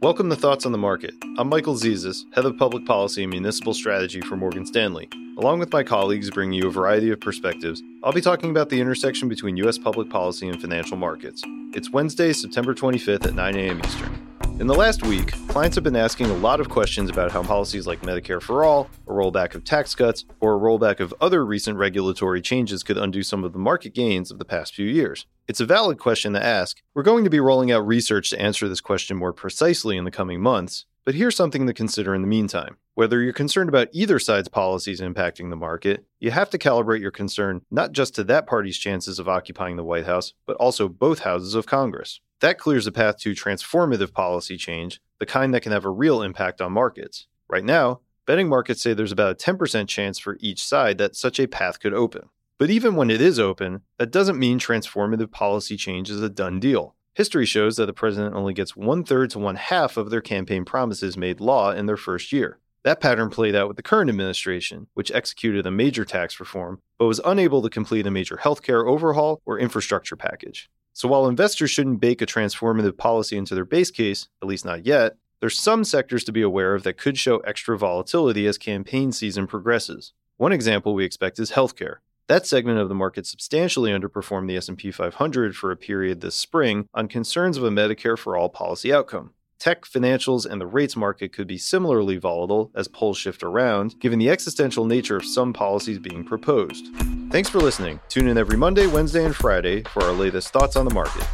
Welcome to Thoughts on the Market. I'm Michael Zezas, Head of Public Policy and Municipal Strategy for Morgan Stanley. Along with my colleagues bringing you a variety of perspectives, I'll be talking about the intersection between U.S. public policy and financial markets. It's Wednesday, September 25th at 9 a.m. Eastern. In the last week, clients have been asking a lot of questions about how policies like Medicare for All, a rollback of tax cuts, or a rollback of other recent regulatory changes could undo some of the market gains of the past few years. It's a valid question to ask. We're going to be rolling out research to answer this question more precisely in the coming months, but here's something to consider in the meantime. Whether you're concerned about either side's policies impacting the market, you have to calibrate your concern not just to that party's chances of occupying the White House, but also both houses of Congress. That clears the path to transformative policy change, the kind that can have a real impact on markets. Right now, betting markets say there's about a 10% chance for each side that such a path could open. But even when it is open, that doesn't mean transformative policy change is a done deal. History shows that the president only gets one third to one half of their campaign promises made law in their first year. That pattern played out with the current administration, which executed a major tax reform, but was unable to complete a major healthcare overhaul or infrastructure package. So while investors shouldn't bake a transformative policy into their base case, at least not yet, there's some sectors to be aware of that could show extra volatility as campaign season progresses. One example we expect is healthcare. That segment of the market substantially underperformed the S&P 500 for a period this spring on concerns of a Medicare for all policy outcome. Tech, financials, and the rates market could be similarly volatile as polls shift around, given the existential nature of some policies being proposed. Thanks for listening. Tune in every Monday, Wednesday, and Friday for our latest thoughts on the market.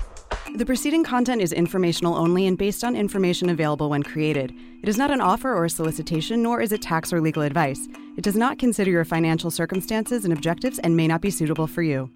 The preceding content is informational only and based on information available when created. It is not an offer or a solicitation, nor is it tax or legal advice. It does not consider your financial circumstances and objectives and may not be suitable for you.